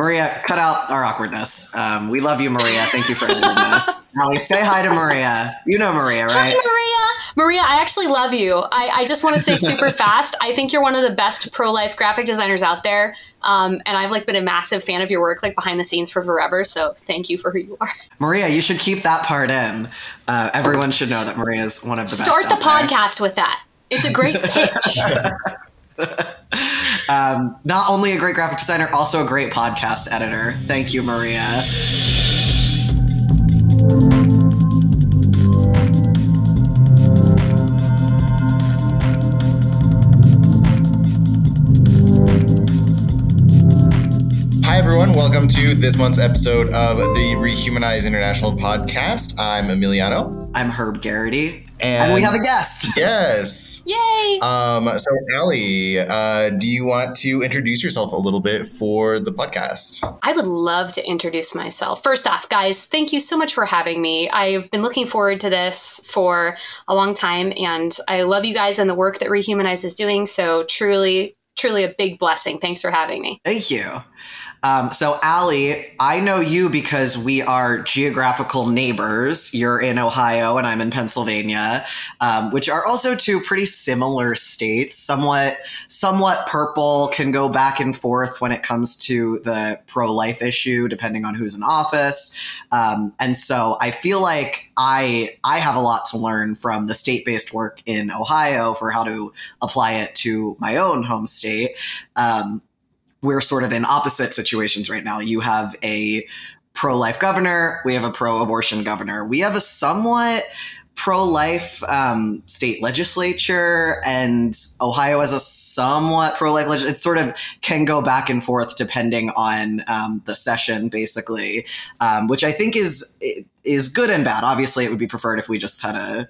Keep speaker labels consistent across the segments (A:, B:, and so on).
A: Maria, cut out our awkwardness. Um, we love you, Maria. Thank you for this. Molly, say hi to Maria. You know Maria, right?
B: Hi, Maria. Maria, I actually love you. I, I just want to say super fast. I think you're one of the best pro life graphic designers out there, um, and I've like been a massive fan of your work, like behind the scenes for forever. So thank you for who you are.
A: Maria, you should keep that part in. Uh, everyone should know that Maria is one of the
B: Start
A: best.
B: Start the podcast there. with that. It's a great pitch.
A: um, not only a great graphic designer, also a great podcast editor. Thank you, Maria.
C: Hi, everyone. Welcome to this month's episode of the Rehumanize International podcast. I'm Emiliano.
A: I'm Herb Geraghty.
C: And,
A: and, we have a guest.
C: Yes.
B: Yay.
C: Um, so, Allie, uh, do you want to introduce yourself a little bit for the podcast?
B: I would love to introduce myself. First off, guys, thank you so much for having me. I've been looking forward to this for a long time, and I love you guys and the work that Rehumanize is doing. So, truly, truly a big blessing. Thanks for having me.
A: Thank you. Um, so, Allie, I know you because we are geographical neighbors. You're in Ohio and I'm in Pennsylvania, um, which are also two pretty similar states. Somewhat, somewhat purple can go back and forth when it comes to the pro-life issue, depending on who's in office. Um, and so, I feel like I I have a lot to learn from the state-based work in Ohio for how to apply it to my own home state. Um, we're sort of in opposite situations right now. You have a pro life governor, we have a pro abortion governor, we have a somewhat pro life um, state legislature, and Ohio has a somewhat pro life legislature. It sort of can go back and forth depending on um, the session, basically, um, which I think is is good and bad. Obviously, it would be preferred if we just had a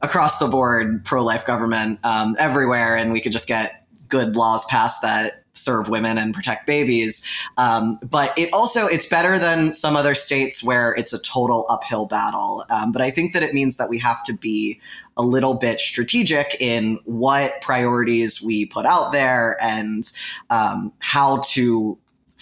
A: across the board pro life government um, everywhere, and we could just get good laws passed that serve women and protect babies. Um, but it also it's better than some other states where it's a total uphill battle. Um, but I think that it means that we have to be a little bit strategic in what priorities we put out there and um, how to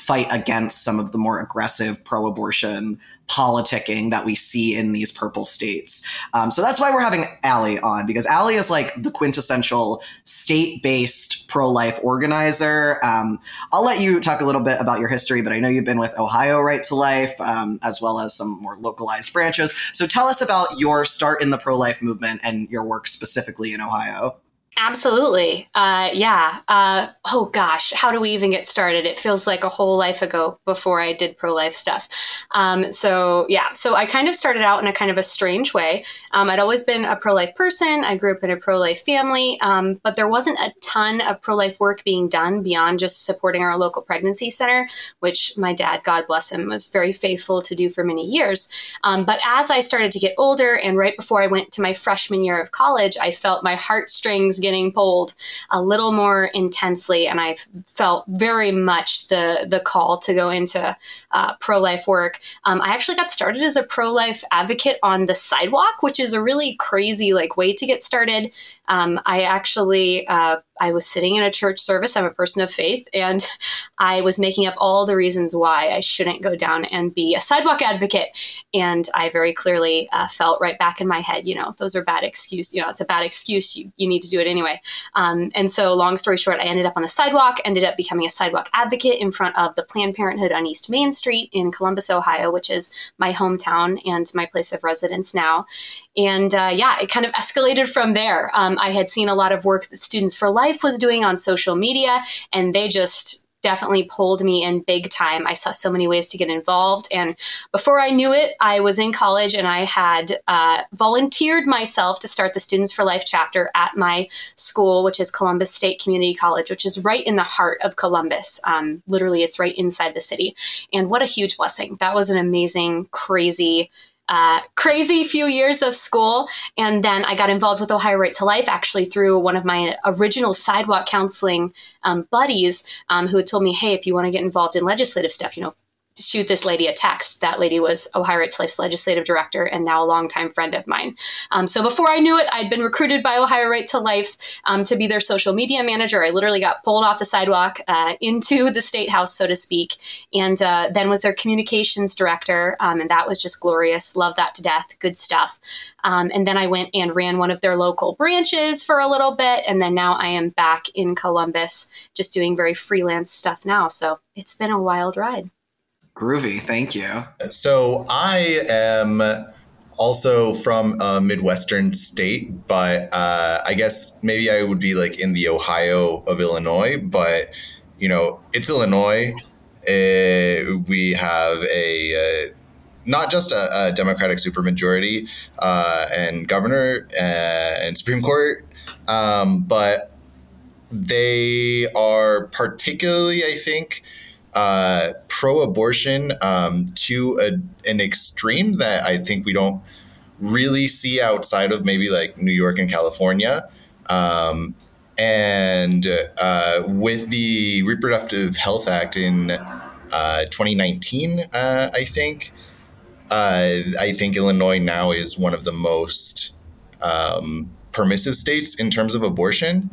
A: fight against some of the more aggressive pro-abortion politicking that we see in these purple states. Um, so that's why we're having Allie on because Allie is like the quintessential state-based pro-life organizer. Um, I'll let you talk a little bit about your history, but I know you've been with Ohio Right to Life um, as well as some more localized branches. So tell us about your start in the pro-life movement and your work specifically in Ohio.
B: Absolutely. Uh, yeah. Uh, oh gosh, how do we even get started? It feels like a whole life ago before I did pro life stuff. Um, so yeah, so I kind of started out in a kind of a strange way. Um, I'd always been a pro life person. I grew up in a pro life family, um, but there wasn't a ton of pro life work being done beyond just supporting our local pregnancy center, which my dad, God bless him, was very faithful to do for many years. Um, but as I started to get older, and right before I went to my freshman year of college, I felt my heartstrings getting pulled a little more intensely, and I felt very much the the call to go into uh, pro life work. Um, I actually got started as a pro life advocate on the sidewalk, which is a really crazy like way to get started. Um, I actually uh, I was sitting in a church service. I'm a person of faith, and I was making up all the reasons why I shouldn't go down and be a sidewalk advocate. And I very clearly uh, felt right back in my head, you know, those are bad excuse. You know, it's a bad excuse. You, you need to do it anyway. Um, and so, long story short, I ended up on the sidewalk, ended up becoming a sidewalk advocate in front of the Planned Parenthood on East Main Street in Columbus, Ohio, which is my hometown and my place of residence now. And uh, yeah, it kind of escalated from there. Um, I had seen a lot of work that Students for Life was doing on social media, and they just definitely pulled me in big time. I saw so many ways to get involved. And before I knew it, I was in college and I had uh, volunteered myself to start the Students for Life chapter at my school, which is Columbus State Community College, which is right in the heart of Columbus. Um, literally, it's right inside the city. And what a huge blessing. That was an amazing, crazy, uh, crazy few years of school. And then I got involved with Ohio Right to Life actually through one of my original sidewalk counseling um, buddies um, who had told me, hey, if you want to get involved in legislative stuff, you know, shoot this lady a text. That lady was Ohio Rights Life's legislative director and now a longtime friend of mine. Um, so before I knew it, I'd been recruited by Ohio Right to Life um, to be their social media manager. I literally got pulled off the sidewalk uh, into the state house, so to speak, and uh, then was their communications director. Um, and that was just glorious. Love that to death. Good stuff. Um, and then I went and ran one of their local branches for a little bit. And then now I am back in Columbus, just doing very freelance stuff now. So it's been a wild ride.
A: Groovy. Thank you.
C: So I am also from a Midwestern state, but uh, I guess maybe I would be like in the Ohio of Illinois, but you know, it's Illinois. Uh, we have a uh, not just a, a Democratic supermajority uh, and governor uh, and Supreme Court, um, but they are particularly, I think, uh, pro-abortion um, to a, an extreme that I think we don't really see outside of maybe like New York and California. Um, and uh, with the Reproductive Health Act in uh, 2019, uh, I think, uh, I think Illinois now is one of the most um, permissive states in terms of abortion.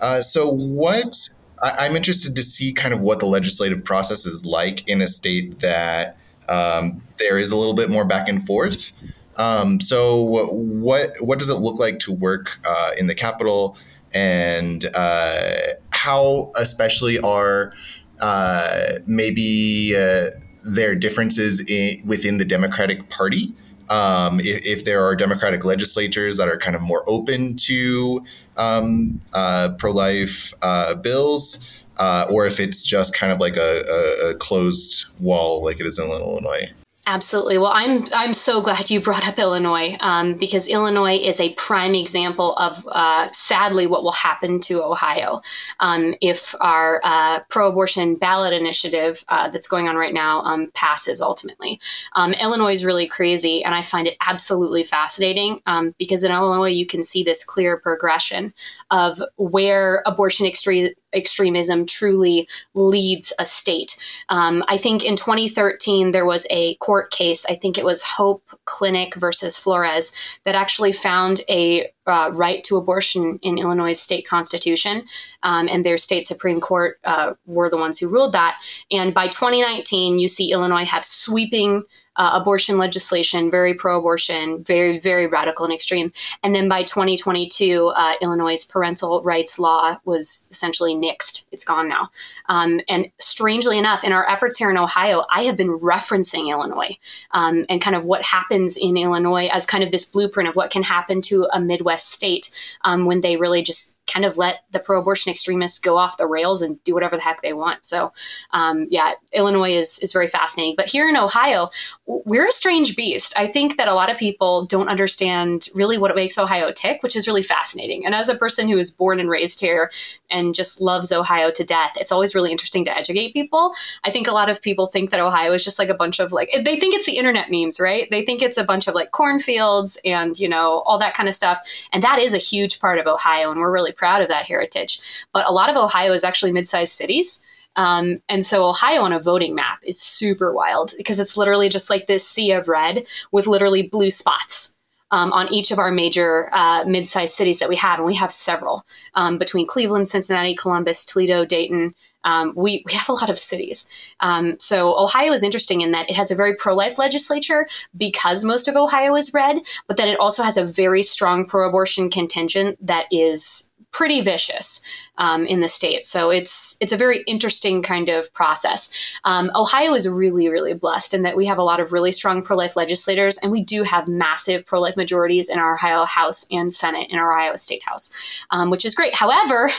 C: Uh, so, what I, am interested to see kind of what the legislative process is like in a state that um, there is a little bit more back and forth. Um, so, what what does it look like to work uh, in the capital, and uh, how, especially, are uh, maybe uh, there differences in, within the Democratic Party? Um, if, if, there are Democratic legislatures that are kind of more open to um, uh, pro life uh, bills, uh, or if it's just kind of like a, a, a closed wall like it is in Illinois.
B: Absolutely. Well, I'm I'm so glad you brought up Illinois um, because Illinois is a prime example of uh, sadly what will happen to Ohio um, if our uh, pro-abortion ballot initiative uh, that's going on right now um, passes ultimately. Um, Illinois is really crazy, and I find it absolutely fascinating um, because in Illinois you can see this clear progression of where abortion extreme extremism truly leads a state. Um, I think in 2013, there was a court case, I think it was Hope Clinic versus Flores, that actually found a uh, right to abortion in Illinois state constitution, um, and their state supreme court uh, were the ones who ruled that. And by 2019, you see Illinois have sweeping uh, abortion legislation, very pro-abortion, very very radical and extreme. And then by 2022, uh, Illinois' parental rights law was essentially nixed. It's gone now. Um, and strangely enough, in our efforts here in Ohio, I have been referencing Illinois um, and kind of what happens in Illinois as kind of this blueprint of what can happen to a Midwest state um, when they really just kind of let the pro-abortion extremists go off the rails and do whatever the heck they want. So, um, yeah, Illinois is is very fascinating. But here in Ohio, we're a strange beast. I think that a lot of people don't understand really what makes Ohio tick, which is really fascinating. And as a person who was born and raised here and just loves Ohio to death, it's always really interesting to educate people. I think a lot of people think that Ohio is just like a bunch of like they think it's the internet memes, right? They think it's a bunch of like cornfields and you know all that kind of stuff, and that is a huge part of Ohio, and we're really proud of that heritage. But a lot of Ohio is actually mid-sized cities. Um, and so Ohio on a voting map is super wild because it's literally just like this sea of red with literally blue spots um, on each of our major uh, mid-sized cities that we have, and we have several um, between Cleveland, Cincinnati, Columbus, Toledo, Dayton. Um, we, we have a lot of cities. Um, so Ohio is interesting in that it has a very pro-life legislature because most of Ohio is red, but then it also has a very strong pro-abortion contingent that is pretty vicious um, in the state. So it's it's a very interesting kind of process. Um, Ohio is really really blessed in that we have a lot of really strong pro life legislators, and we do have massive pro life majorities in our Ohio House and Senate in our Ohio State House, um, which is great. However,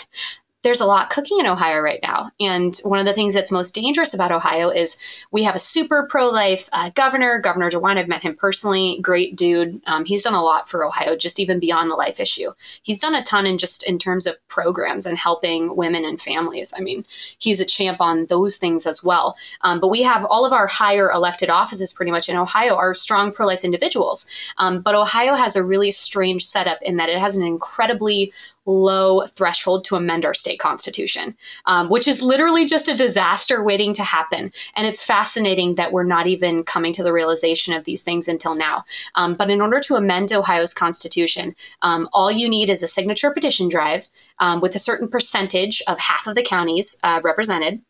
B: there's a lot cooking in Ohio right now. And one of the things that's most dangerous about Ohio is we have a super pro life uh, governor, Governor DeWine. I've met him personally. Great dude. Um, he's done a lot for Ohio, just even beyond the life issue. He's done a ton in just in terms of programs and helping women and families. I mean, he's a champ on those things as well. Um, but we have all of our higher elected offices pretty much in Ohio are strong pro life individuals. Um, but Ohio has a really strange setup in that it has an incredibly low threshold to amend our state constitution, um, which is literally just a disaster waiting to happen. And it's fascinating that we're not even coming to the realization of these things until now. Um, but in order to amend Ohio's constitution, um, all you need is a signature petition drive um, with a certain percentage of half of the counties uh, represented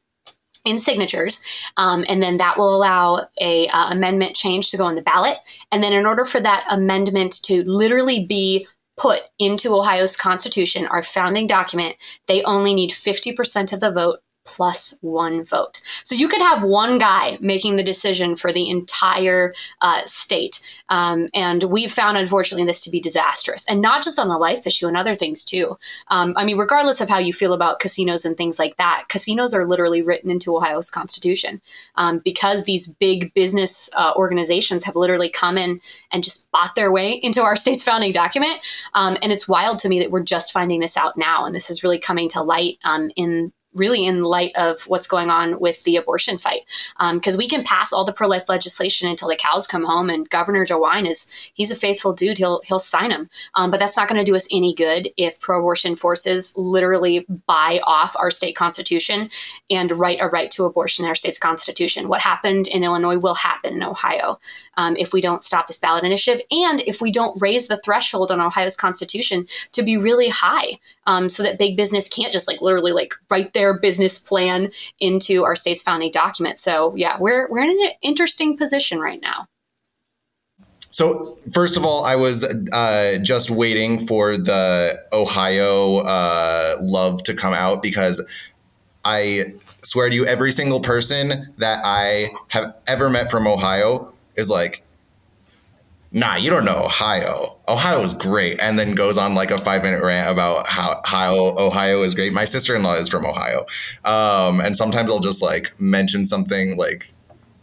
B: in signatures, um, and then that will allow a uh, amendment change to go on the ballot. And then, in order for that amendment to literally be put into Ohio's Constitution, our founding document, they only need 50% of the vote plus one vote. So you could have one guy making the decision for the entire uh, state. Um, and we've found, unfortunately, this to be disastrous. And not just on the life issue and other things, too. Um, I mean, regardless of how you feel about casinos and things like that, casinos are literally written into Ohio's constitution um, because these big business uh, organizations have literally come in and just bought their way into our state's founding document. Um, and it's wild to me that we're just finding this out now. And this is really coming to light um, in really in light of what's going on with the abortion fight. Because um, we can pass all the pro life legislation until the cows come home, and Governor DeWine is he's a faithful dude. He'll he'll sign them, um, but that's not going to do us any good if pro abortion forces literally buy off our state constitution and write a right to abortion in our state's constitution. What happened in Illinois will happen in Ohio um, if we don't stop this ballot initiative, and if we don't raise the threshold on Ohio's constitution to be really high, um, so that big business can't just like literally like write business plan into our state's founding document. So yeah, we're we're in an interesting position right now.
C: So first of all, I was uh, just waiting for the Ohio uh, love to come out because I swear to you, every single person that I have ever met from Ohio is like, nah, you don't know Ohio. Ohio is great. And then goes on like a five minute rant about how, how Ohio is great. My sister in law is from Ohio. Um, and sometimes I'll just like mention something like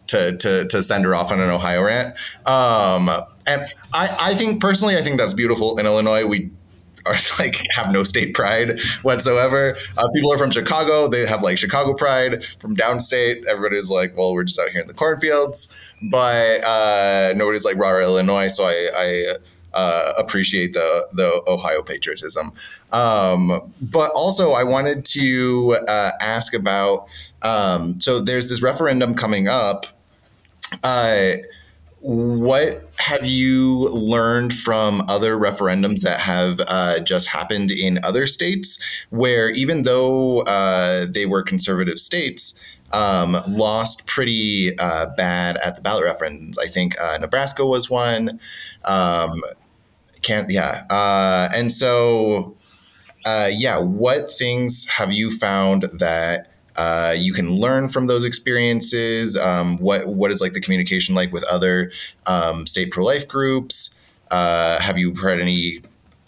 C: to, to, to send her off on an Ohio rant. Um, and I, I think personally, I think that's beautiful. In Illinois, we are like have no state pride whatsoever. Uh, people are from Chicago; they have like Chicago pride. From downstate, everybody's like, "Well, we're just out here in the cornfields," but uh, nobody's like "Rah, Illinois." So I, I uh, appreciate the the Ohio patriotism. Um, but also, I wanted to uh, ask about. Um, so there's this referendum coming up. Uh, what have you learned from other referendums that have uh, just happened in other states where even though uh, they were conservative states, um, lost pretty uh, bad at the ballot referendums? I think uh, Nebraska was one. Um, can't, yeah. Uh, and so, uh, yeah, what things have you found that uh, you can learn from those experiences. Um, what what is like the communication like with other um, state pro life groups? Uh, have you heard any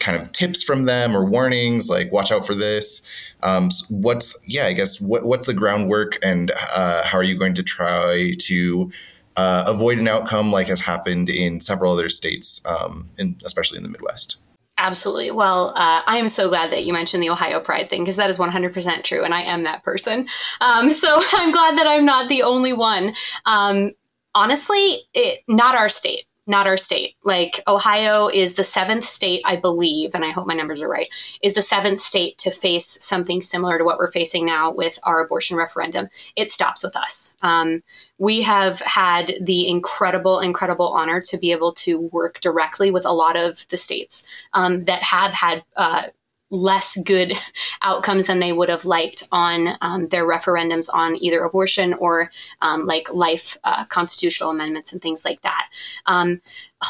C: kind of tips from them or warnings like watch out for this? Um, what's yeah, I guess what what's the groundwork and uh, how are you going to try to uh, avoid an outcome like has happened in several other states, um, in, especially in the Midwest?
B: Absolutely. Well, uh, I am so glad that you mentioned the Ohio Pride thing because that is 100% true, and I am that person. Um, so I'm glad that I'm not the only one. Um, honestly, it not our state not our state. Like Ohio is the seventh state, I believe, and I hope my numbers are right, is the seventh state to face something similar to what we're facing now with our abortion referendum. It stops with us. Um, we have had the incredible, incredible honor to be able to work directly with a lot of the states um, that have had. Uh, less good outcomes than they would have liked on um, their referendums on either abortion or um, like life uh, constitutional amendments and things like that. Um,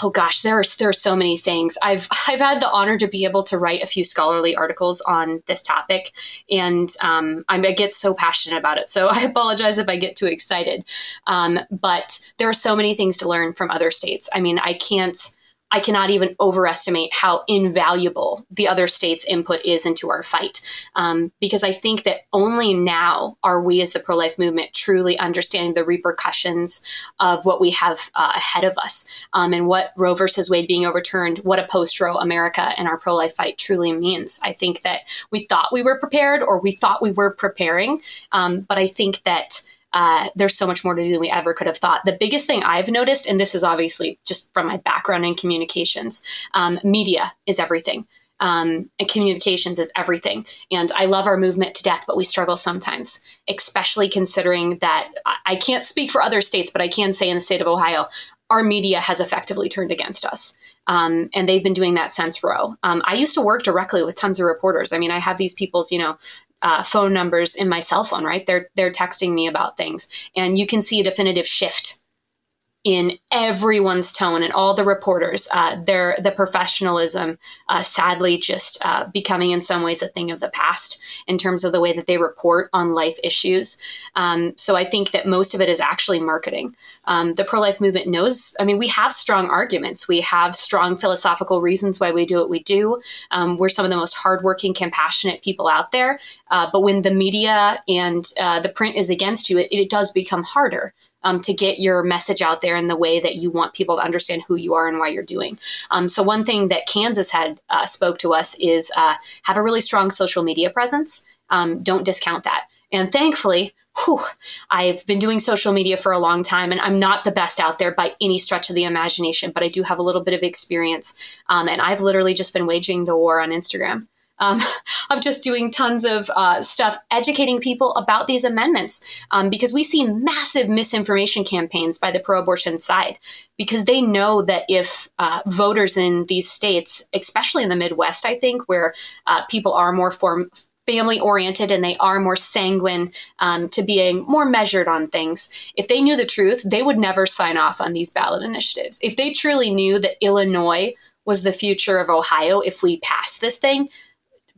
B: oh gosh, there are there are so many things. I've I've had the honor to be able to write a few scholarly articles on this topic, and um, I get so passionate about it. So I apologize if I get too excited, um, but there are so many things to learn from other states. I mean, I can't I cannot even overestimate how invaluable the other state's input is into our fight. Um, because I think that only now are we, as the pro life movement, truly understanding the repercussions of what we have uh, ahead of us um, and what Roe versus Wade being overturned, what a post Roe America and our pro life fight truly means. I think that we thought we were prepared or we thought we were preparing, um, but I think that uh, there's so much more to do than we ever could have thought. The biggest thing I've noticed, and this is obviously just from my background in communications, um, media is everything. Um, and communications is everything. And I love our movement to death, but we struggle sometimes, especially considering that I can't speak for other states, but I can say in the state of Ohio, our media has effectively turned against us. Um, and they've been doing that since Roe. Um, I used to work directly with tons of reporters. I mean, I have these people's, you know, uh, phone numbers in my cell phone, right? They're they're texting me about things, and you can see a definitive shift in everyone's tone and all the reporters. Uh, their the professionalism, uh, sadly, just uh, becoming in some ways a thing of the past in terms of the way that they report on life issues. Um, so I think that most of it is actually marketing. Um, the pro life movement knows. I mean, we have strong arguments. We have strong philosophical reasons why we do what we do. Um, we're some of the most hardworking, compassionate people out there. Uh, but when the media and uh, the print is against you, it, it does become harder um, to get your message out there in the way that you want people to understand who you are and why you're doing. Um, so one thing that Kansas had uh, spoke to us is uh, have a really strong social media presence. Um, don't discount that. And thankfully, whew, I've been doing social media for a long time, and I'm not the best out there by any stretch of the imagination, but I do have a little bit of experience. Um, and I've literally just been waging the war on Instagram um, of just doing tons of uh, stuff educating people about these amendments um, because we see massive misinformation campaigns by the pro abortion side because they know that if uh, voters in these states, especially in the Midwest, I think, where uh, people are more form- family oriented and they are more sanguine um, to being more measured on things. If they knew the truth, they would never sign off on these ballot initiatives. If they truly knew that Illinois was the future of Ohio if we passed this thing,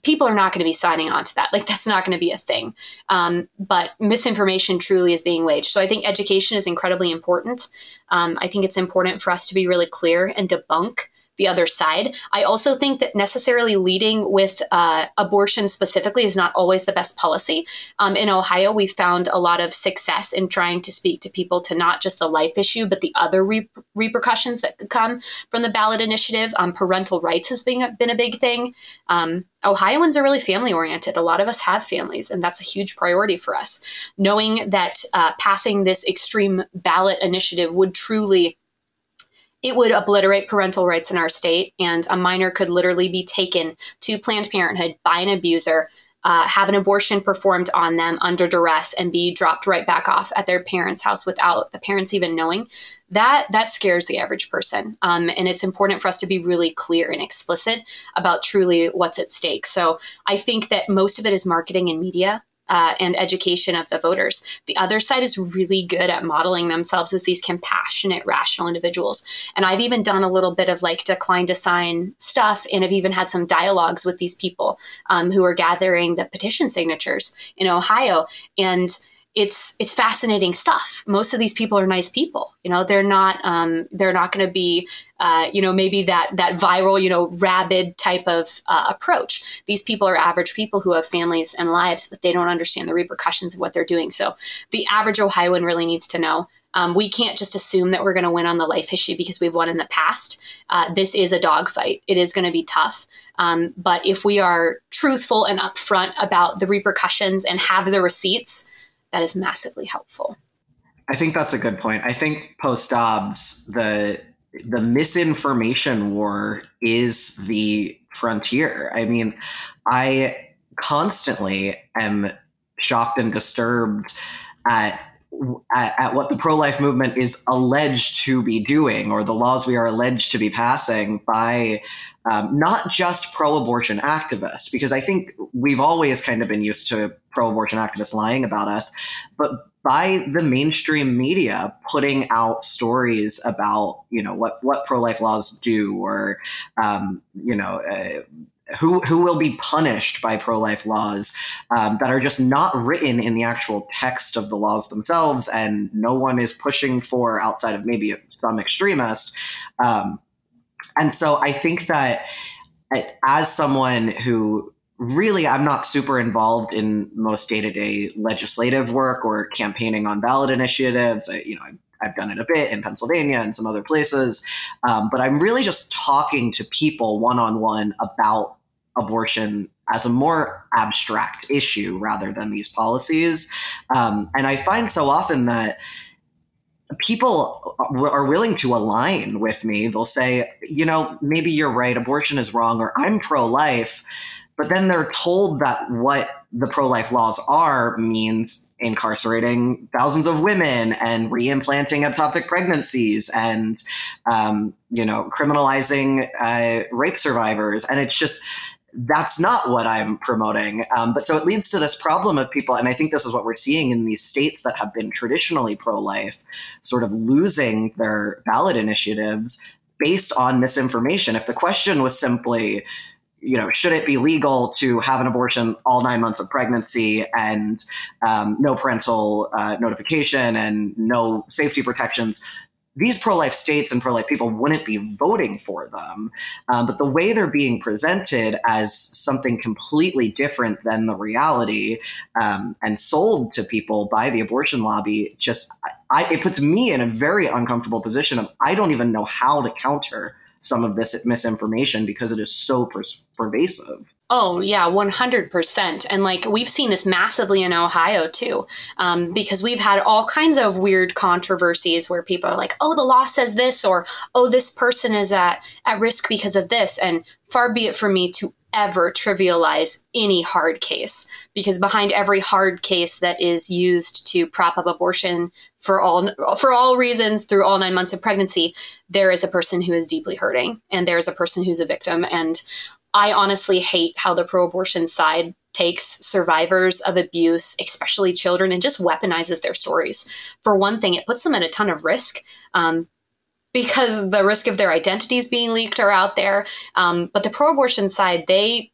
B: people are not going to be signing on to that. Like that's not going to be a thing. Um, but misinformation truly is being waged. So I think education is incredibly important. Um, I think it's important for us to be really clear and debunk the other side. I also think that necessarily leading with uh, abortion specifically is not always the best policy. Um, in Ohio, we found a lot of success in trying to speak to people to not just the life issue, but the other re- repercussions that could come from the ballot initiative. Um, parental rights has been a, been a big thing. Um, Ohioans are really family oriented. A lot of us have families, and that's a huge priority for us. Knowing that uh, passing this extreme ballot initiative would truly it would obliterate parental rights in our state, and a minor could literally be taken to Planned Parenthood by an abuser, uh, have an abortion performed on them under duress, and be dropped right back off at their parents' house without the parents even knowing. That that scares the average person, um, and it's important for us to be really clear and explicit about truly what's at stake. So I think that most of it is marketing and media uh, and education of the voters. The other side is really good at modeling themselves as these compassionate, rational individuals. And I've even done a little bit of like decline to sign stuff, and I've even had some dialogues with these people um, who are gathering the petition signatures in Ohio. And it's it's fascinating stuff. Most of these people are nice people. You know, they're not um, they're not going to be uh, you know maybe that that viral you know rabid type of uh, approach. These people are average people who have families and lives, but they don't understand the repercussions of what they're doing. So the average Ohioan really needs to know. Um, we can't just assume that we're going to win on the life issue because we've won in the past. Uh, this is a dogfight. It is going to be tough. Um, but if we are truthful and upfront about the repercussions and have the receipts, that is massively helpful.
A: I think that's a good point. I think post Dobbs, the the misinformation war is the frontier. I mean, I constantly am shocked and disturbed at at, at, what the pro life movement is alleged to be doing, or the laws we are alleged to be passing by um, not just pro abortion activists, because I think we've always kind of been used to pro abortion activists lying about us, but by the mainstream media putting out stories about you know what what pro life laws do or um, you know. Uh, who, who will be punished by pro life laws um, that are just not written in the actual text of the laws themselves, and no one is pushing for outside of maybe some extremist. Um, and so I think that as someone who really I'm not super involved in most day to day legislative work or campaigning on ballot initiatives. I, you know, I've, I've, done it a bit in Pennsylvania and some other places, um, but I'm really just talking to people one on one about abortion as a more abstract issue rather than these policies. Um, and I find so often that people are willing to align with me. They'll say, you know, maybe you're right, abortion is wrong, or I'm pro life. But then they're told that what the pro life laws are means incarcerating thousands of women and reimplanting ectopic pregnancies and, um, you know, criminalizing uh, rape survivors. And it's just, that's not what I'm promoting. Um, but so it leads to this problem of people, and I think this is what we're seeing in these states that have been traditionally pro life, sort of losing their ballot initiatives based on misinformation. If the question was simply, you know, should it be legal to have an abortion all nine months of pregnancy and um, no parental uh, notification and no safety protections? these pro life states and pro life people wouldn't be voting for them. Um, but the way they're being presented as something completely different than the reality um, and sold to people by the abortion lobby just, I, it puts me in a very uncomfortable position of I don't even know how to counter some of this misinformation because it is so per- pervasive.
B: Oh, yeah, 100%. And like we've seen this massively in Ohio too, um, because we've had all kinds of weird controversies where people are like, oh, the law says this, or oh, this person is at, at risk because of this. And far be it from me to ever trivialize any hard case, because behind every hard case that is used to prop up abortion for all for all reasons through all nine months of pregnancy, there is a person who is deeply hurting, and there is a person who's a victim, and I honestly hate how the pro abortion side takes survivors of abuse, especially children, and just weaponizes their stories. For one thing, it puts them at a ton of risk. Um, because the risk of their identities being leaked are out there. Um, but the pro abortion side, they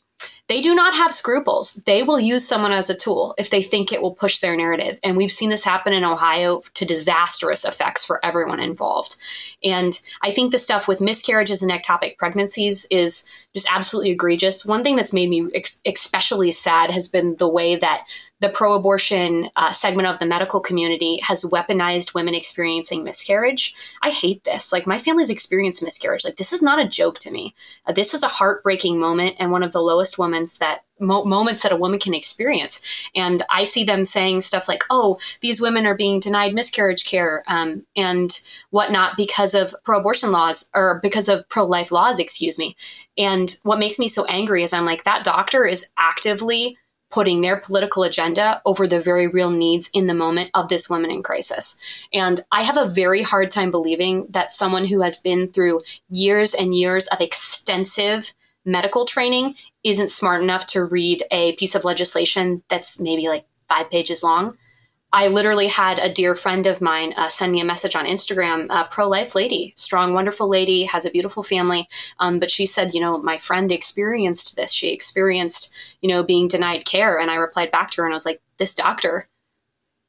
B: they do not have scruples. They will use someone as a tool if they think it will push their narrative. And we've seen this happen in Ohio to disastrous effects for everyone involved. And I think the stuff with miscarriages and ectopic pregnancies is just absolutely egregious. One thing that's made me ex- especially sad has been the way that the pro abortion uh, segment of the medical community has weaponized women experiencing miscarriage. I hate this. Like, my family's experienced miscarriage. Like, this is not a joke to me. Uh, this is a heartbreaking moment and one of the lowest moments that mo- moments that a woman can experience. And I see them saying stuff like, oh, these women are being denied miscarriage care um, and whatnot because of pro abortion laws or because of pro life laws, excuse me. And what makes me so angry is I'm like, that doctor is actively putting their political agenda over the very real needs in the moment of this woman in crisis. And I have a very hard time believing that someone who has been through years and years of extensive medical training isn't smart enough to read a piece of legislation that's maybe like five pages long I literally had a dear friend of mine uh, send me a message on Instagram, pro life lady, strong, wonderful lady, has a beautiful family. Um, but she said, you know, my friend experienced this. She experienced, you know, being denied care. And I replied back to her and I was like, this doctor,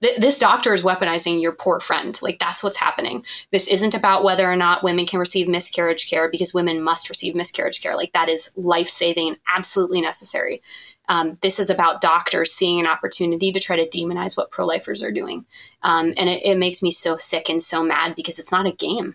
B: th- this doctor is weaponizing your poor friend. Like, that's what's happening. This isn't about whether or not women can receive miscarriage care because women must receive miscarriage care. Like, that is life saving absolutely necessary. Um, this is about doctors seeing an opportunity to try to demonize what pro lifers are doing. Um, and it, it, makes me so sick and so mad because it's not a game.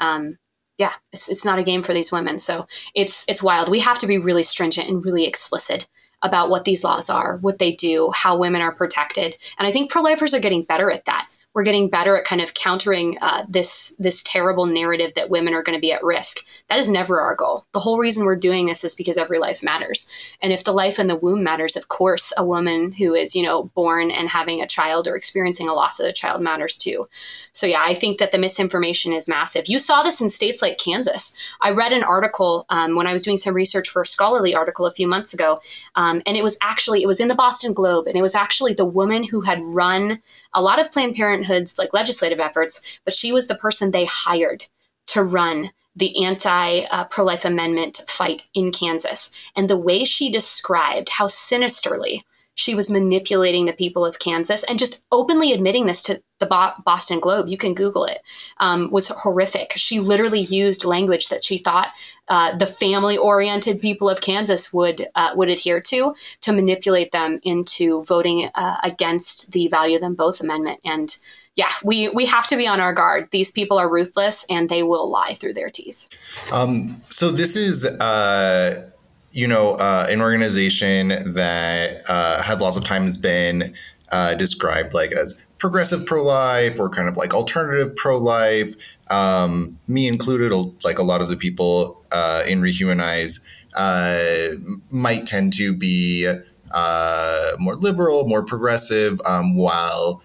B: Um, yeah, it's, it's not a game for these women. So it's, it's wild. We have to be really stringent and really explicit about what these laws are, what they do, how women are protected. And I think pro lifers are getting better at that we're getting better at kind of countering uh, this this terrible narrative that women are going to be at risk. That is never our goal. The whole reason we're doing this is because every life matters, and if the life in the womb matters, of course, a woman who is you know born and having a child or experiencing a loss of a child matters too. So yeah, I think that the misinformation is massive. You saw this in states like Kansas. I read an article um, when I was doing some research for a scholarly article a few months ago, um, and it was actually it was in the Boston Globe, and it was actually the woman who had run a lot of Planned Parenthood's like legislative efforts, but she was the person they hired to run the anti uh, pro life amendment fight in Kansas. And the way she described how sinisterly she was manipulating the people of Kansas and just openly admitting this to the Bo- Boston Globe. You can Google it. Um, was horrific. She literally used language that she thought uh, the family-oriented people of Kansas would uh, would adhere to to manipulate them into voting uh, against the Value Them Both Amendment. And yeah, we we have to be on our guard. These people are ruthless, and they will lie through their teeth.
C: Um, so this is uh, you know, uh, an organization that uh, has lots of times been uh, described like as progressive pro life or kind of like alternative pro life. Um, me included, like a lot of the people uh, in Rehumanize uh, might tend to be uh, more liberal, more progressive, um, while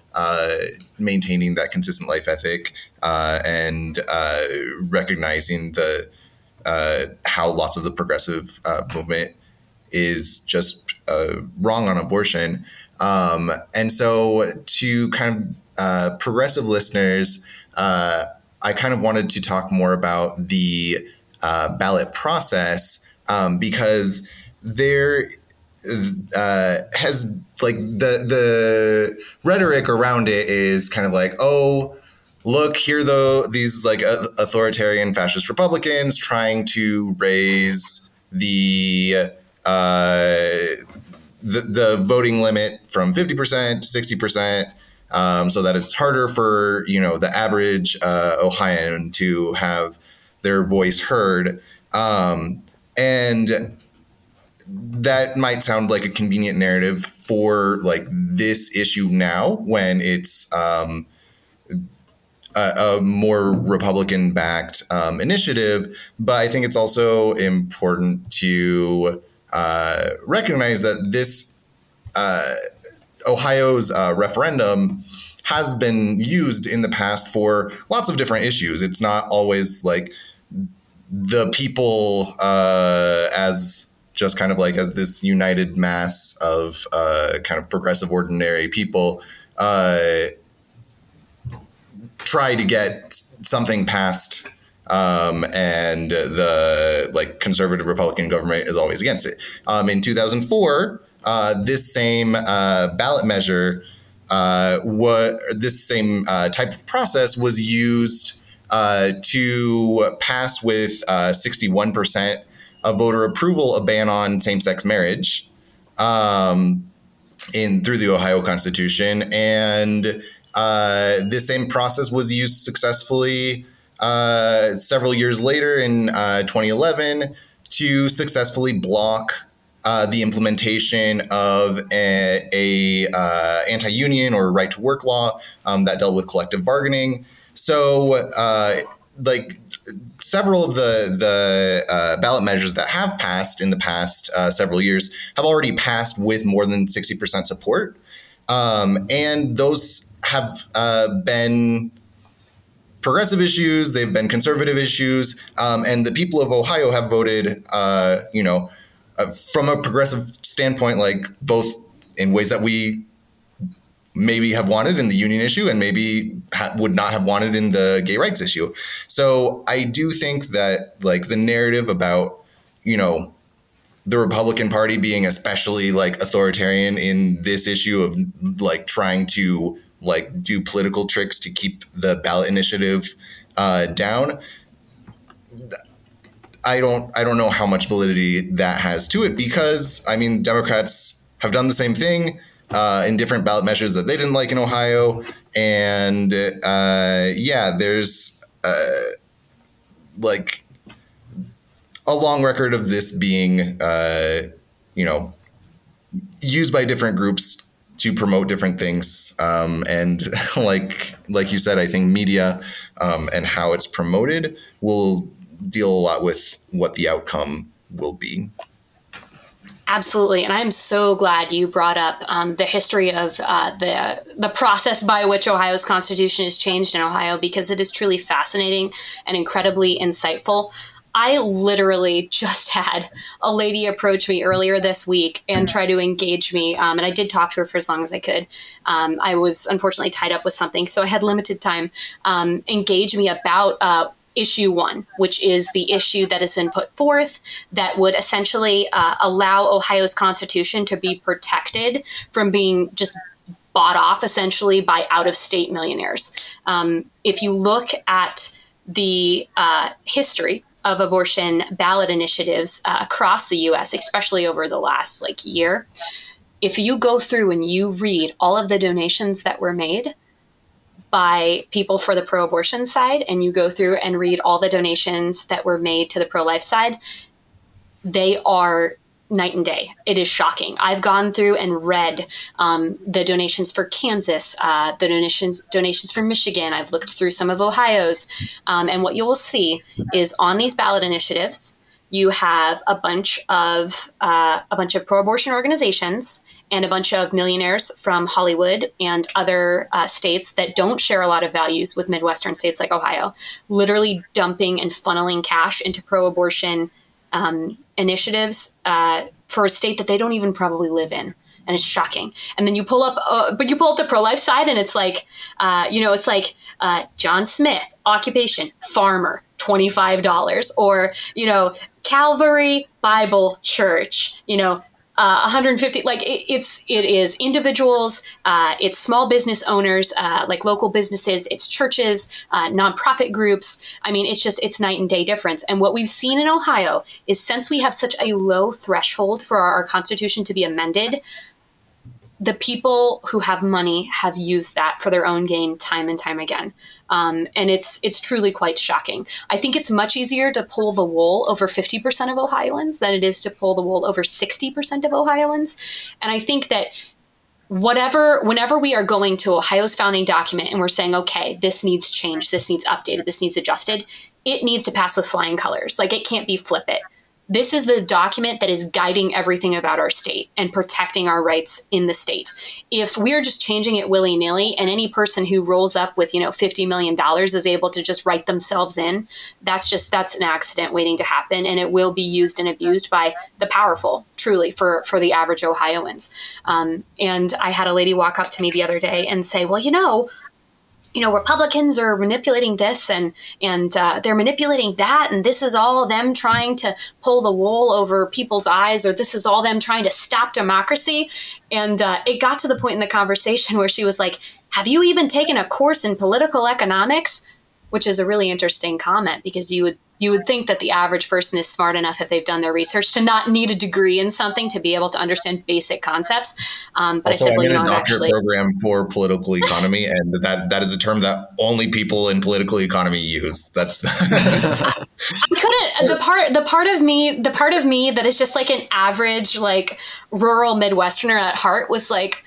C: maintaining that consistent life ethic and recognizing the uh, how lots of the progressive uh, movement is just wrong on abortion. Um, and so, to kind of progressive listeners, I kind of wanted to talk more about the ballot process um, because there uh, has like the the rhetoric around it is kind of like oh look here though these like authoritarian fascist republicans trying to raise the uh, the, the voting limit from 50% to 60% um, so that it's harder for you know the average uh, ohioan to have their voice heard. Um, and that might sound like a convenient narrative for like this issue now when it's um, a, more Republican backed um, initiative. But I think it's also important to uh, recognize that this uh, Ohio's uh, referendum has been used in the past for lots of different issues. It's not always like the people uh, as just kind of like as this united mass of uh, kind of progressive ordinary people uh, try to get something passed um, and the like conservative republican government is always against it. Um, in 2004 uh, this same uh, ballot measure uh, what this same uh, type of process was used to pass with 61% of voter approval a ban on same-sex marriage um, in through the Ohio Constitution, and uh, this same process was used successfully uh, several years later in uh, 2011 to successfully block uh, the implementation of a, a uh, anti-union or right to work law um, that dealt with collective bargaining. So, uh, like several of the the uh, ballot measures that have passed in the past uh, several years have already passed with more than sixty percent support, um, and those have uh, been progressive issues. They've been conservative issues, um, and the people of Ohio have voted. Uh, you know, uh, from a progressive standpoint, like both in ways that we maybe have wanted in the union issue and maybe ha- would not have wanted in the gay rights issue. So I do think that like the narrative about, you know, the Republican Party being especially like authoritarian in this issue of like trying to like do political tricks to keep the ballot initiative uh, down. I don't I don't know how much validity that has to it because I mean Democrats have done the same thing uh, in different ballot measures that they didn't like in Ohio. And uh, yeah, there's uh, like a long record of this being, uh, you know, used by different groups to promote different things. Um, and like like you said, I think media um, and how it's promoted will deal a lot with what the outcome will be.
B: Absolutely, and I'm so glad you brought up um, the history of uh, the the process by which Ohio's constitution is changed in Ohio because it is truly fascinating and incredibly insightful. I literally just had a lady approach me earlier this week and try to engage me, um, and I did talk to her for as long as I could. Um, I was unfortunately tied up with something, so I had limited time. Um, engage me about uh, issue one, which is the issue that has been put forth that would essentially uh, allow Ohio's constitution to be protected from being just bought off essentially by out of state millionaires. Um, if you look at the uh, history of abortion ballot initiatives uh, across the US, especially over the last like year, if you go through and you read all of the donations that were made, by people for the pro abortion side and you go through and read all the donations that were made to the pro life side, they are night and day. It is shocking. I've gone through and read um, the donations for Kansas, uh, the donations donations for Michigan. I've looked through some of Ohio's, um, and what you will see is on these ballot initiatives, you have a bunch of uh, a bunch of pro-abortion organizations and a bunch of millionaires from Hollywood and other uh, states that don't share a lot of values with Midwestern states like Ohio, literally dumping and funneling cash into pro-abortion um, initiatives uh, for a state that they don't even probably live in and it's shocking. And then you pull up, uh, but you pull up the pro life side, and it's like, uh, you know, it's like uh, John Smith, occupation, farmer, twenty five dollars, or you know, Calvary Bible Church, you know, uh, 150 like it, it's it is individuals uh, it's small business owners uh, like local businesses it's churches uh, nonprofit groups. I mean it's just it's night and day difference. And what we've seen in ohio is since we have such a low threshold for our, our constitution to be amended the people who have money have used that for their own gain time and time again. Um, and it's it's truly quite shocking. I think it's much easier to pull the wool over 50% of Ohioans than it is to pull the wool over 60% of Ohioans. And I think that whatever whenever we are going to Ohio's founding document and we're saying, okay, this needs change, this needs updated, this needs adjusted, it needs to pass with flying colors. Like it can't be flip it this is the document that is guiding everything about our state and protecting our rights in the state. If we're just changing it willy nilly and any person who rolls up with, you know, $50 million is able to just write themselves in, that's just, that's an accident waiting to happen. And it will be used and abused by the powerful, truly, for, for the average Ohioans. Um, and I had a lady walk up to me the other day and say, well, you know, you know republicans are manipulating this and and uh, they're manipulating that and this is all them trying to pull the wool over people's eyes or this is all them trying to stop democracy. And uh, it got to the point in the conversation where she was like have you even taken a course in political economics? Which is a really interesting comment because you would you would think that the average person is smart enough if they've done their research to not need a degree in something to be able to understand basic concepts. Um, but
C: also,
B: I simply
C: I'm in a
B: know,
C: doctorate
B: actually,
C: program for political economy, and that that is a term that only people in political economy use. That's
B: I couldn't. The part, the part of me, the part of me that is just like an average, like rural Midwesterner at heart was like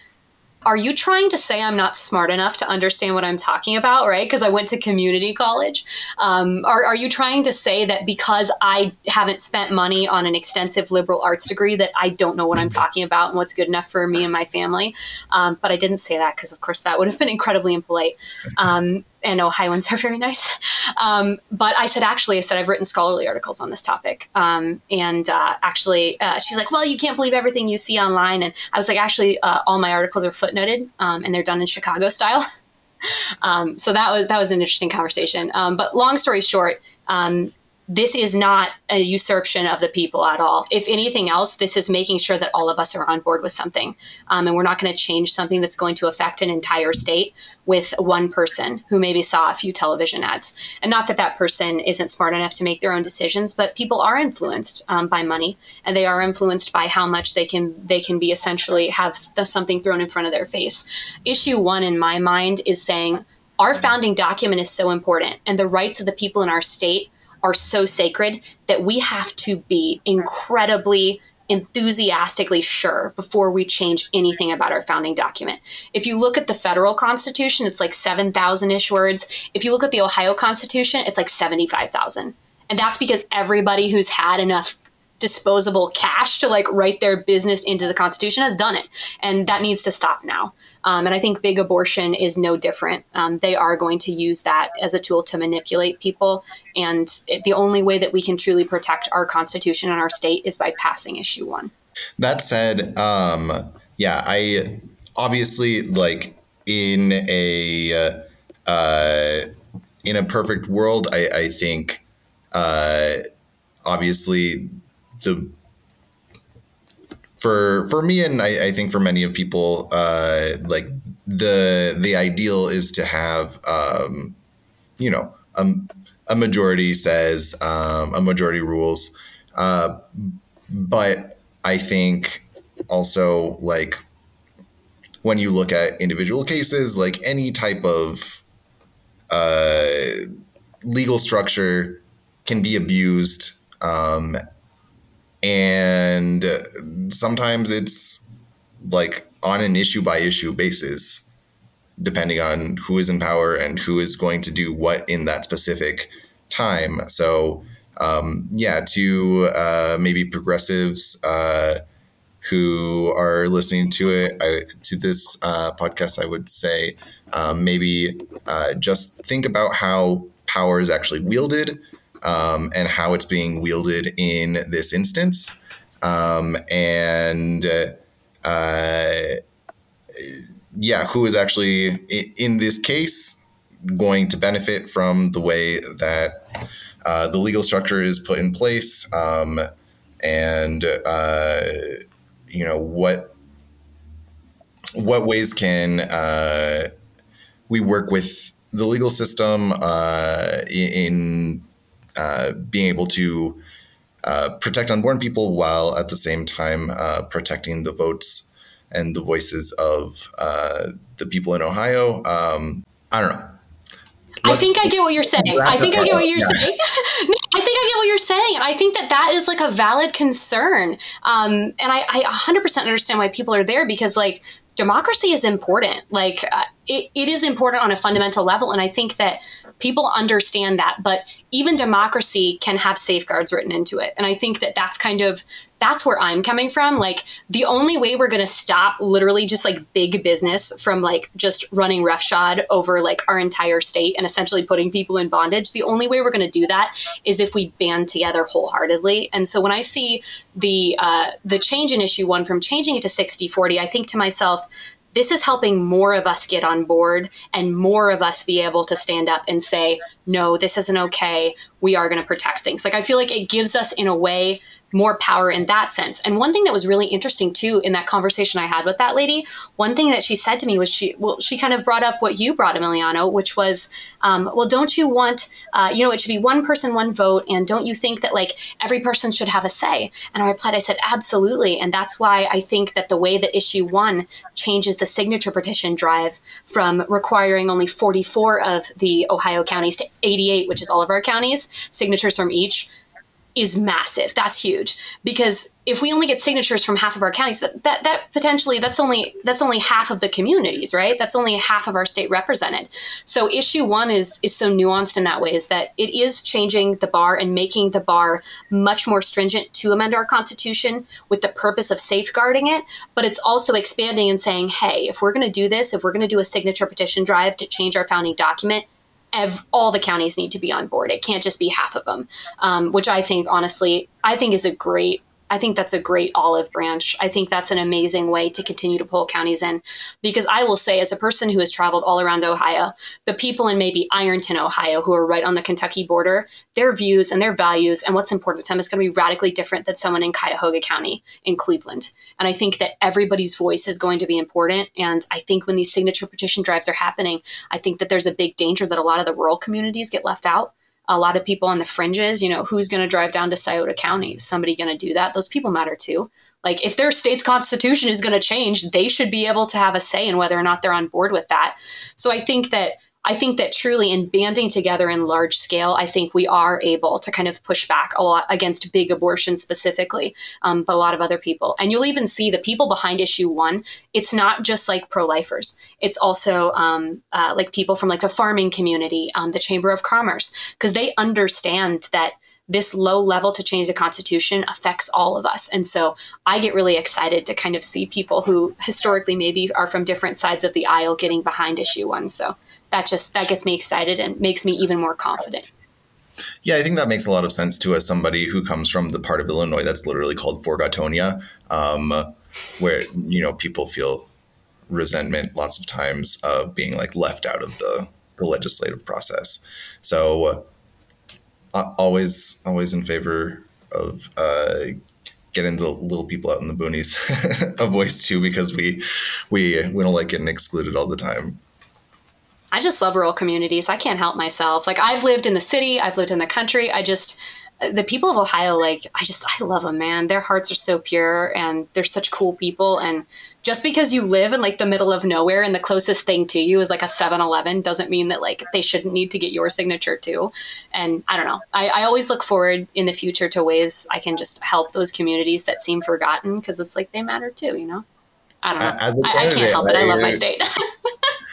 B: are you trying to say I'm not smart enough to understand what I'm talking about, right? Because I went to community college. Um, are, are you trying to say that because I haven't spent money on an extensive liberal arts degree that I don't know what I'm talking about and what's good enough for me and my family? Um, but I didn't say that because, of course, that would have been incredibly impolite. Um, and Ohioans are very nice. Um, but I said, actually, I said, I've written scholarly articles on this topic. Um, and uh, actually, uh, she's like, well, you can't believe everything you see online. And I was like, actually, uh, all my articles are footnoted um, and they're done in Chicago style. Um, so that was that was an interesting conversation. Um, but long story short, um, this is not a usurpation of the people at all. If anything else, this is making sure that all of us are on board with something. Um, and we're not going to change something that's going to affect an entire state with one person who maybe saw a few television ads. And not that that person isn't smart enough to make their own decisions, but people are influenced um, by money and they are influenced by how much they can they can be essentially have something thrown in front of their face. Issue one in my mind is saying our founding document is so important and the rights of the people in our state are so sacred that we have to be incredibly enthusiastically sure before we change anything about our founding document. If you look at the federal constitution, it's like 7,000 ish words. If you look at the Ohio constitution, it's like 75,000. And that's because everybody who's had enough disposable cash to like write their business into the Constitution has done it, and that needs to stop now. Um, and I think big abortion is no different. Um, they are going to use that as a tool to manipulate people, and it, the only way that we can truly protect our Constitution and our state is by passing issue one.
C: That said, um, yeah, I obviously like in a uh, in a perfect world, I, I think uh, obviously the for for me and I, I, think for many of people uh, like the the ideal is to have um, you know a, a majority says um, a majority rules. Uh, but I think also like when you look at individual cases like any type of uh, legal structure can be abused um, and sometimes it's like on an issue by issue basis, depending on who is in power and who is going to do what in that specific time. So, um, yeah, to uh, maybe progressives uh, who are listening to it, I, to this uh, podcast, I would say um, maybe uh, just think about how power is actually wielded um, and how it's being wielded in this instance. Um, and uh, yeah, who is actually in this case going to benefit from the way that uh, the legal structure is put in place, um, and uh, you know what what ways can uh, we work with the legal system uh, in uh, being able to uh, protect unborn people while at the same time uh, protecting the votes and the voices of uh, the people in Ohio. Um, I don't know.
B: Let's, I think I get what you're saying. I think I get what you're yeah. saying. I think I get what you're saying. And I think that that is like a valid concern. Um, and I, I 100% understand why people are there because, like, democracy is important. Like, it, it is important on a fundamental level. And I think that people understand that. But even democracy can have safeguards written into it. And I think that that's kind of that's where I'm coming from. Like the only way we're going to stop literally just like big business from like just running roughshod over like our entire state and essentially putting people in bondage. The only way we're going to do that is if we band together wholeheartedly. And so when I see the uh, the change in issue one from changing it to 60 40, I think to myself, this is helping more of us get on board and more of us be able to stand up and say, no, this isn't okay. We are going to protect things. Like, I feel like it gives us, in a way, more power in that sense. And one thing that was really interesting too in that conversation I had with that lady, one thing that she said to me was she, well, she kind of brought up what you brought, Emiliano, which was, um, well, don't you want, uh, you know, it should be one person, one vote, and don't you think that like every person should have a say? And I replied, I said, absolutely, and that's why I think that the way that issue one changes the signature petition drive from requiring only 44 of the Ohio counties to 88, which is all of our counties, signatures from each is massive. That's huge because if we only get signatures from half of our counties, that, that that potentially that's only that's only half of the communities, right? That's only half of our state represented. So issue one is is so nuanced in that way is that it is changing the bar and making the bar much more stringent to amend our constitution with the purpose of safeguarding it, but it's also expanding and saying, hey, if we're going to do this, if we're going to do a signature petition drive to change our founding document, ev- all the counties need to be on board. It can't just be half of them, um, which I think, honestly, I think is a great I think that's a great olive branch. I think that's an amazing way to continue to pull counties in. Because I will say, as a person who has traveled all around Ohio, the people in maybe Ironton, Ohio, who are right on the Kentucky border, their views and their values and what's important to them is going to be radically different than someone in Cuyahoga County in Cleveland. And I think that everybody's voice is going to be important. And I think when these signature petition drives are happening, I think that there's a big danger that a lot of the rural communities get left out a lot of people on the fringes, you know, who's going to drive down to Scioto County? Is somebody going to do that? Those people matter too. Like, if their state's constitution is going to change, they should be able to have a say in whether or not they're on board with that. So I think that I think that truly in banding together in large scale, I think we are able to kind of push back a lot against big abortion specifically, um, but a lot of other people. And you'll even see the people behind issue one, it's not just like pro lifers, it's also um, uh, like people from like the farming community, um, the Chamber of Commerce, because they understand that this low level to change the constitution affects all of us. And so I get really excited to kind of see people who historically maybe are from different sides of the aisle getting behind issue one. So that just that gets me excited and makes me even more confident.
C: Yeah, I think that makes a lot of sense too, as somebody who comes from the part of Illinois that's literally called Forgotonia, um, where you know people feel resentment lots of times of being like left out of the, the legislative process. So always always in favor of uh, getting the little people out in the boonies a voice too, because we we we don't like getting excluded all the time.
B: I just love rural communities. I can't help myself. Like I've lived in the city, I've lived in the country. I just the people of Ohio, like I just I love them, man. Their hearts are so pure, and they're such cool people. And just because you live in like the middle of nowhere and the closest thing to you is like a 7-Eleven doesn't mean that like they shouldn't need to get your signature too. And I don't know. I, I always look forward in the future to ways I can just help those communities that seem forgotten because it's like they matter too. You know. I don't know. I, I can't help it. I love my state.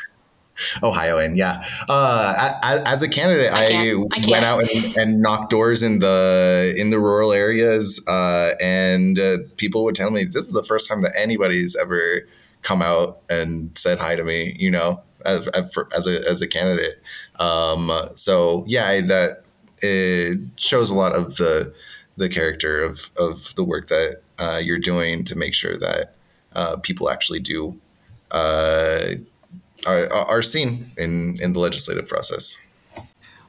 C: Ohioan, yeah. Uh, as, a candidate, I, I, I went out and, and, knocked doors in the in the rural areas, uh, and uh, people would tell me this is the first time that anybody's ever come out and said hi to me. You know, as, as a as a candidate. Um, so yeah, that it shows a lot of the the character of of the work that uh, you're doing to make sure that uh, people actually do uh, are, are seen in in the legislative process.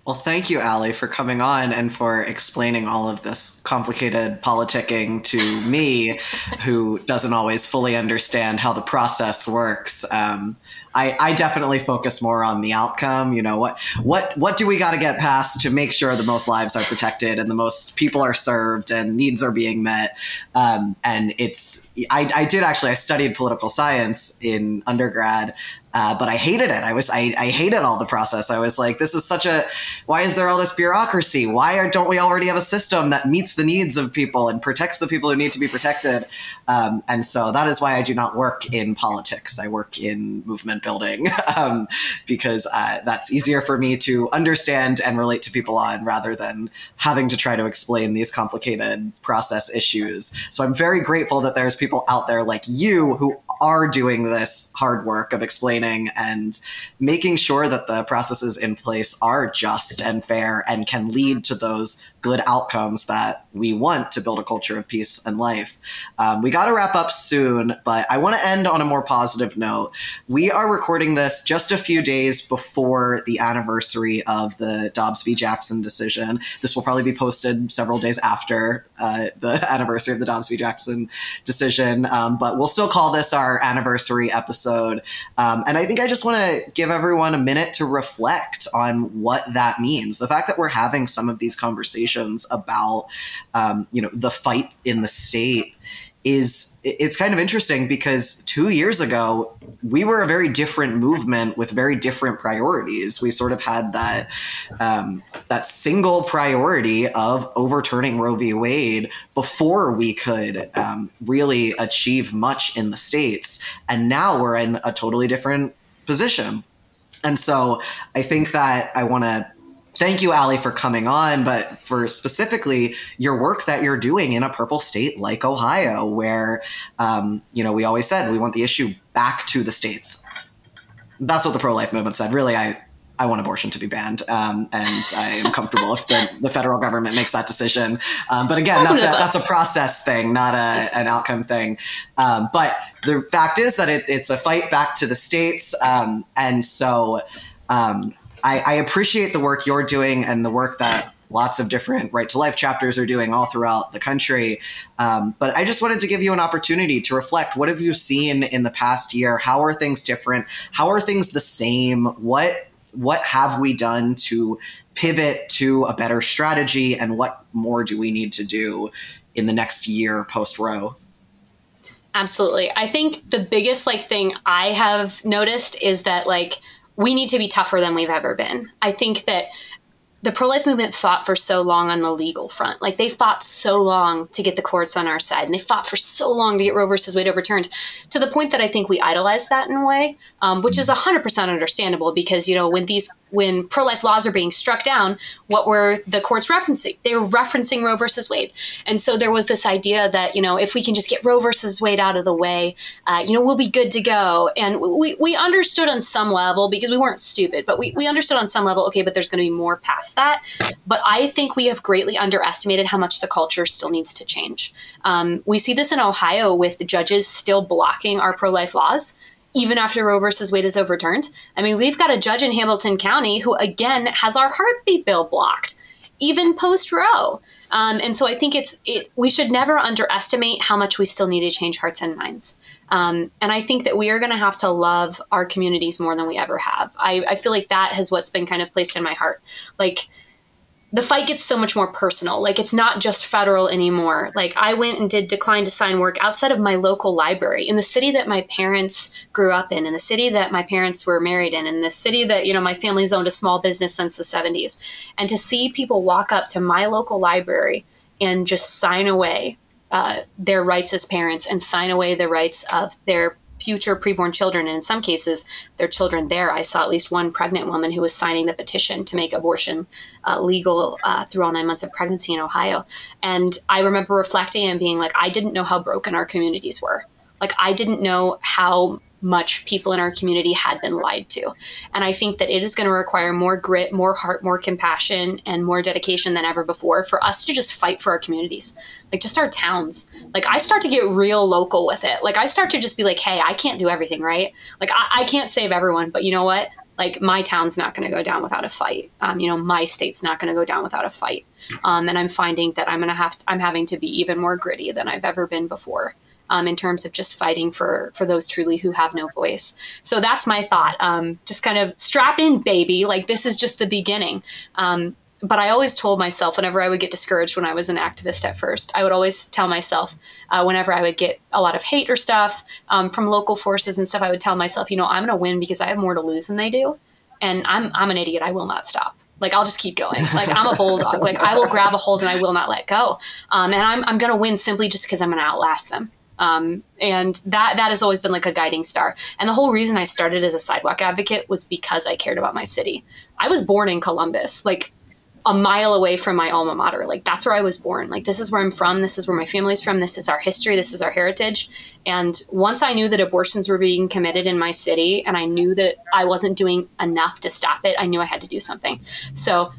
A: Well, thank you, Allie, for coming on and for explaining all of this complicated politicking to me, who doesn't always fully understand how the process works. Um, I, I definitely focus more on the outcome. You know, what what what do we got to get past to make sure the most lives are protected and the most people are served and needs are being met. Um, and it's I, I did actually I studied political science in undergrad, uh, but I hated it. I was I, I hated all the process. I was like, this is such a why is there all this bureaucracy? Why are, don't we already have a system that meets the needs of people and protects the people who need to be protected? Um, and so that is why I do not work in politics. I work in movement building um, because uh, that's easier for me to understand and relate to people on rather than having to try to explain these complicated process issues. So I'm very grateful that there's people out there like you who are doing this hard work of explaining and making sure that the processes in place are just and fair and can lead to those good outcomes that we want to build a culture of peace and life. Um, we got to wrap up soon, but I want to end on a more positive note. We are recording this just a few days before the anniversary of the Dobbs v. Jackson decision. This will probably be posted several days after uh, the anniversary of the Dobbs v. Jackson decision, um, but we'll still call this our anniversary episode. Um, and I think I just want to give everyone a minute to reflect on what that means. The fact that we're having some of these conversations conversations about um, you know the fight in the state is it's kind of interesting because two years ago we were a very different movement with very different priorities. We sort of had that um, that single priority of overturning Roe v. Wade before we could um, really achieve much in the states, and now we're in a totally different position. And so I think that I want to thank you, Allie, for coming on, but for specifically your work that you're doing in a purple state like Ohio, where, um, you know, we always said we want the issue back to the states. That's what the pro life movement said. Really, I, I want abortion to be banned, um, and I am comfortable if the, the, federal government makes that decision. Um, but again, that's a, that's a process thing, not a, an outcome thing. Um, but the fact is that it, it's a fight back to the states, um, and so um, I, I appreciate the work you're doing and the work that lots of different right to life chapters are doing all throughout the country. Um, but I just wanted to give you an opportunity to reflect. What have you seen in the past year? How are things different? How are things the same? What what have we done to pivot to a better strategy? And what more do we need to do in the next year post Roe?
B: Absolutely. I think the biggest like thing I have noticed is that like we need to be tougher than we've ever been. I think that the pro life movement fought for so long on the legal front. Like they fought so long to get the courts on our side, and they fought for so long to get Roe versus Wade overturned, to the point that I think we idolize that in a way, um, which is hundred percent understandable because you know when these when pro life laws are being struck down, what were the courts referencing? They were referencing Roe versus Wade. And so there was this idea that, you know, if we can just get Roe versus Wade out of the way, uh, you know, we'll be good to go. And we, we understood on some level, because we weren't stupid, but we, we understood on some level, okay, but there's going to be more past that. But I think we have greatly underestimated how much the culture still needs to change. Um, we see this in Ohio with judges still blocking our pro life laws even after Roe versus Wade is overturned. I mean, we've got a judge in Hamilton County who, again, has our heartbeat bill blocked, even post Roe. Um, and so I think it's it. We should never underestimate how much we still need to change hearts and minds. Um, and I think that we are going to have to love our communities more than we ever have. I, I feel like that has what's been kind of placed in my heart. Like the fight gets so much more personal. Like it's not just federal anymore. Like I went and did decline to sign work outside of my local library in the city that my parents grew up in, in the city that my parents were married in, in the city that, you know, my family's owned a small business since the 70s. And to see people walk up to my local library and just sign away uh, their rights as parents and sign away the rights of their future preborn children. And in some cases, their children there. I saw at least one pregnant woman who was signing the petition to make abortion uh, legal uh, through all nine months of pregnancy in Ohio. And I remember reflecting and being like, I didn't know how broken our communities were. Like, I didn't know how much people in our community had been lied to. And I think that it is going to require more grit, more heart, more compassion, and more dedication than ever before for us to just fight for our communities, like just our towns. Like I start to get real local with it. Like I start to just be like, hey, I can't do everything, right? Like I, I can't save everyone, but you know what? Like my town's not going to go down without a fight. Um, you know, my state's not going to go down without a fight. Um, and I'm finding that I'm going to have, I'm having to be even more gritty than I've ever been before um, in terms of just fighting for for those truly who have no voice. So that's my thought. Um, just kind of strap in, baby. Like this is just the beginning. Um, but I always told myself whenever I would get discouraged when I was an activist at first, I would always tell myself uh, whenever I would get a lot of hate or stuff um, from local forces and stuff, I would tell myself, you know, I'm going to win because I have more to lose than they do. And I'm, I'm an idiot. I will not stop. Like I'll just keep going. Like I'm a bulldog. Like I will grab a hold and I will not let go. Um, and I'm, I'm going to win simply just because I'm going to outlast them. Um, and that that has always been like a guiding star. And the whole reason I started as a sidewalk advocate was because I cared about my city. I was born in Columbus, like a mile away from my alma mater. Like that's where I was born. Like this is where I'm from. This is where my family's from. This is our history. This is our heritage. And once I knew that abortions were being committed in my city, and I knew that I wasn't doing enough to stop it, I knew I had to do something. So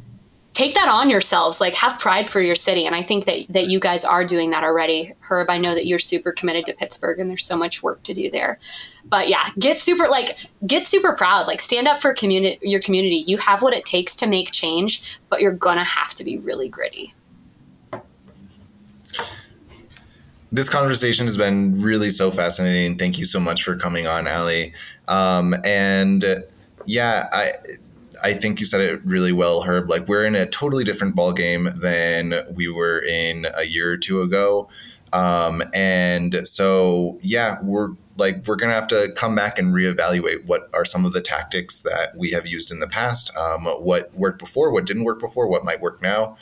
B: take that on yourselves like have pride for your city. And i think that that you guys are doing that already herb. I know that you're super committed to pittsburgh and there's so much work to do there. But yeah get super like get super proud. Like stand up for community your community. You have what it takes to make change but you're gonna have to be really gritty.
C: This conversation has been really so fascinating. Thank you so much for coming on Allie um, and yeah i I think you said it really well, Herb. Like we're in a totally different ball game than we were in a year or two ago. Um, and so, yeah, we're like we're gonna have to come back and reevaluate what are some of the tactics that we have used in the past, um, what worked before, what didn't work before, what might work now.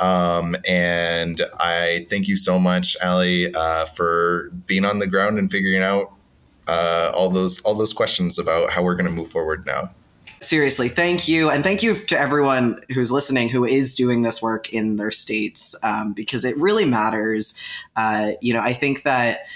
C: Um, and I thank you so much, Allie, uh, for being on the ground and figuring out uh, all those all those questions about how we're to move forward now
A: seriously, thank you. And thank you to everyone who's listening who is doing this work in their states um, because it really matters. Uh, you know, I think that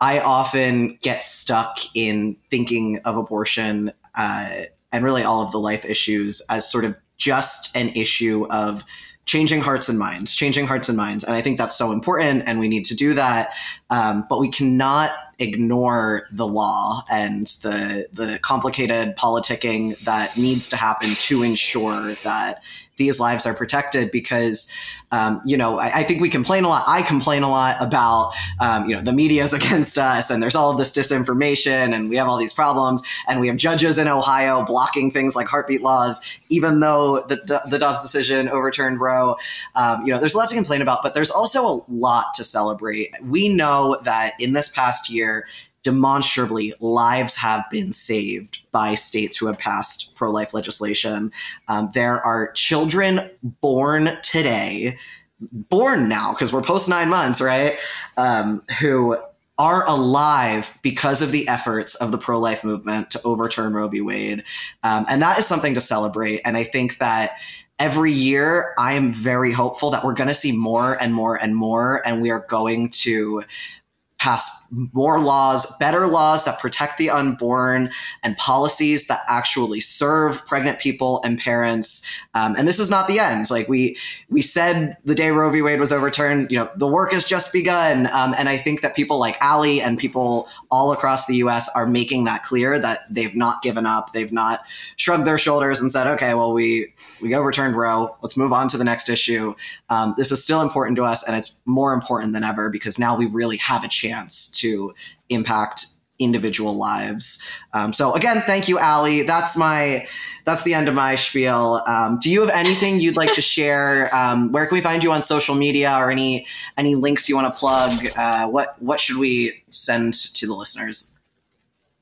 A: I often get stuck in thinking of abortion uh, and really all of the life issues as sort of just an issue of changing hearts and minds, changing hearts and minds. And I think that's so important and we need to do that. Um, but we cannot ignore the law and the, the complicated politicking that needs to happen to ensure that these lives are protected because um, you know I, I, think we complain a lot i complain a lot about um, you know the media is against us and there's all of this disinformation and we have all these problems and we have judges in ohio blocking things like heartbeat laws even though the, the dobbs decision overturned roe. Um, you know there's a lot to complain about but there's also a lot to celebrate. We know that in this past year demonstrably lives have been saved by states who have passed pro life legislation. Um, there are children born today, born now, because we're post nine months, right? Um, who are alive because of the efforts of the pro life movement to overturn Roe v. Wade. Um, and that is something to celebrate. And I think that every year I am very hopeful that we're going to see more and more and more, and we are going to pass more laws, better laws that protect the unborn, and policies that actually serve pregnant people and parents. Um, and this is not the end. Like we we said the day Roe v. Wade was overturned, you know, the work has just begun. Um, and I think that people like Allie and people all across the U.S. are making that clear that they've not given up. They've not shrugged their shoulders and said, "Okay, well we we overturned Roe. Let's move on to the next issue." Um, this is still important to us, and it's more important than ever because now we really have a chance to impact individual lives. Um, so again, thank you, Allie. That's my that's the end of my spiel. Um, do you have anything you'd like to share? Um, where can we find you on social media or any any links you want to plug? Uh, what what should we send to the listeners?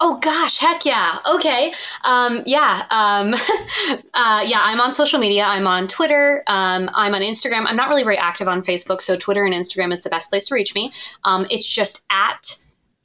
B: Oh gosh, heck yeah. Okay. Um, yeah. Um, uh, yeah, I'm on social media. I'm on Twitter. Um, I'm on Instagram. I'm not really very active on Facebook, so Twitter and Instagram is the best place to reach me. Um, it's just at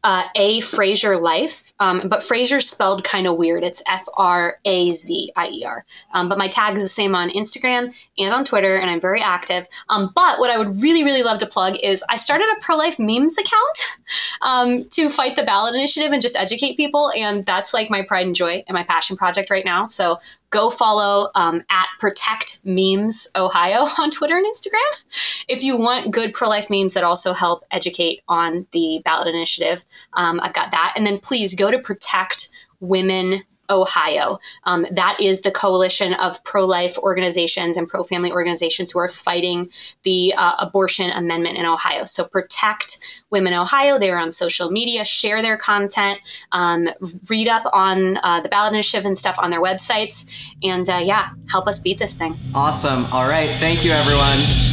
B: uh, A Frazier Life, um, but Frazier's spelled kind of weird. It's F R A Z I E R. Um, but my tag is the same on Instagram and on Twitter, and I'm very active. Um, but what I would really, really love to plug is I started a pro life memes account um, to fight the ballot initiative and just educate people, and that's like my pride and joy and my passion project right now. So go follow um, at Protect Memes Ohio on Twitter and Instagram if you want good pro life memes that also help educate on the ballot initiative. Um, I've got that. And then please go to Protect Women Ohio. Um, that is the coalition of pro life organizations and pro family organizations who are fighting the uh, abortion amendment in Ohio. So protect Women Ohio. They're on social media, share their content, um, read up on uh, the ballot initiative and stuff on their websites. And uh, yeah, help us beat this thing.
A: Awesome. All right. Thank you, everyone.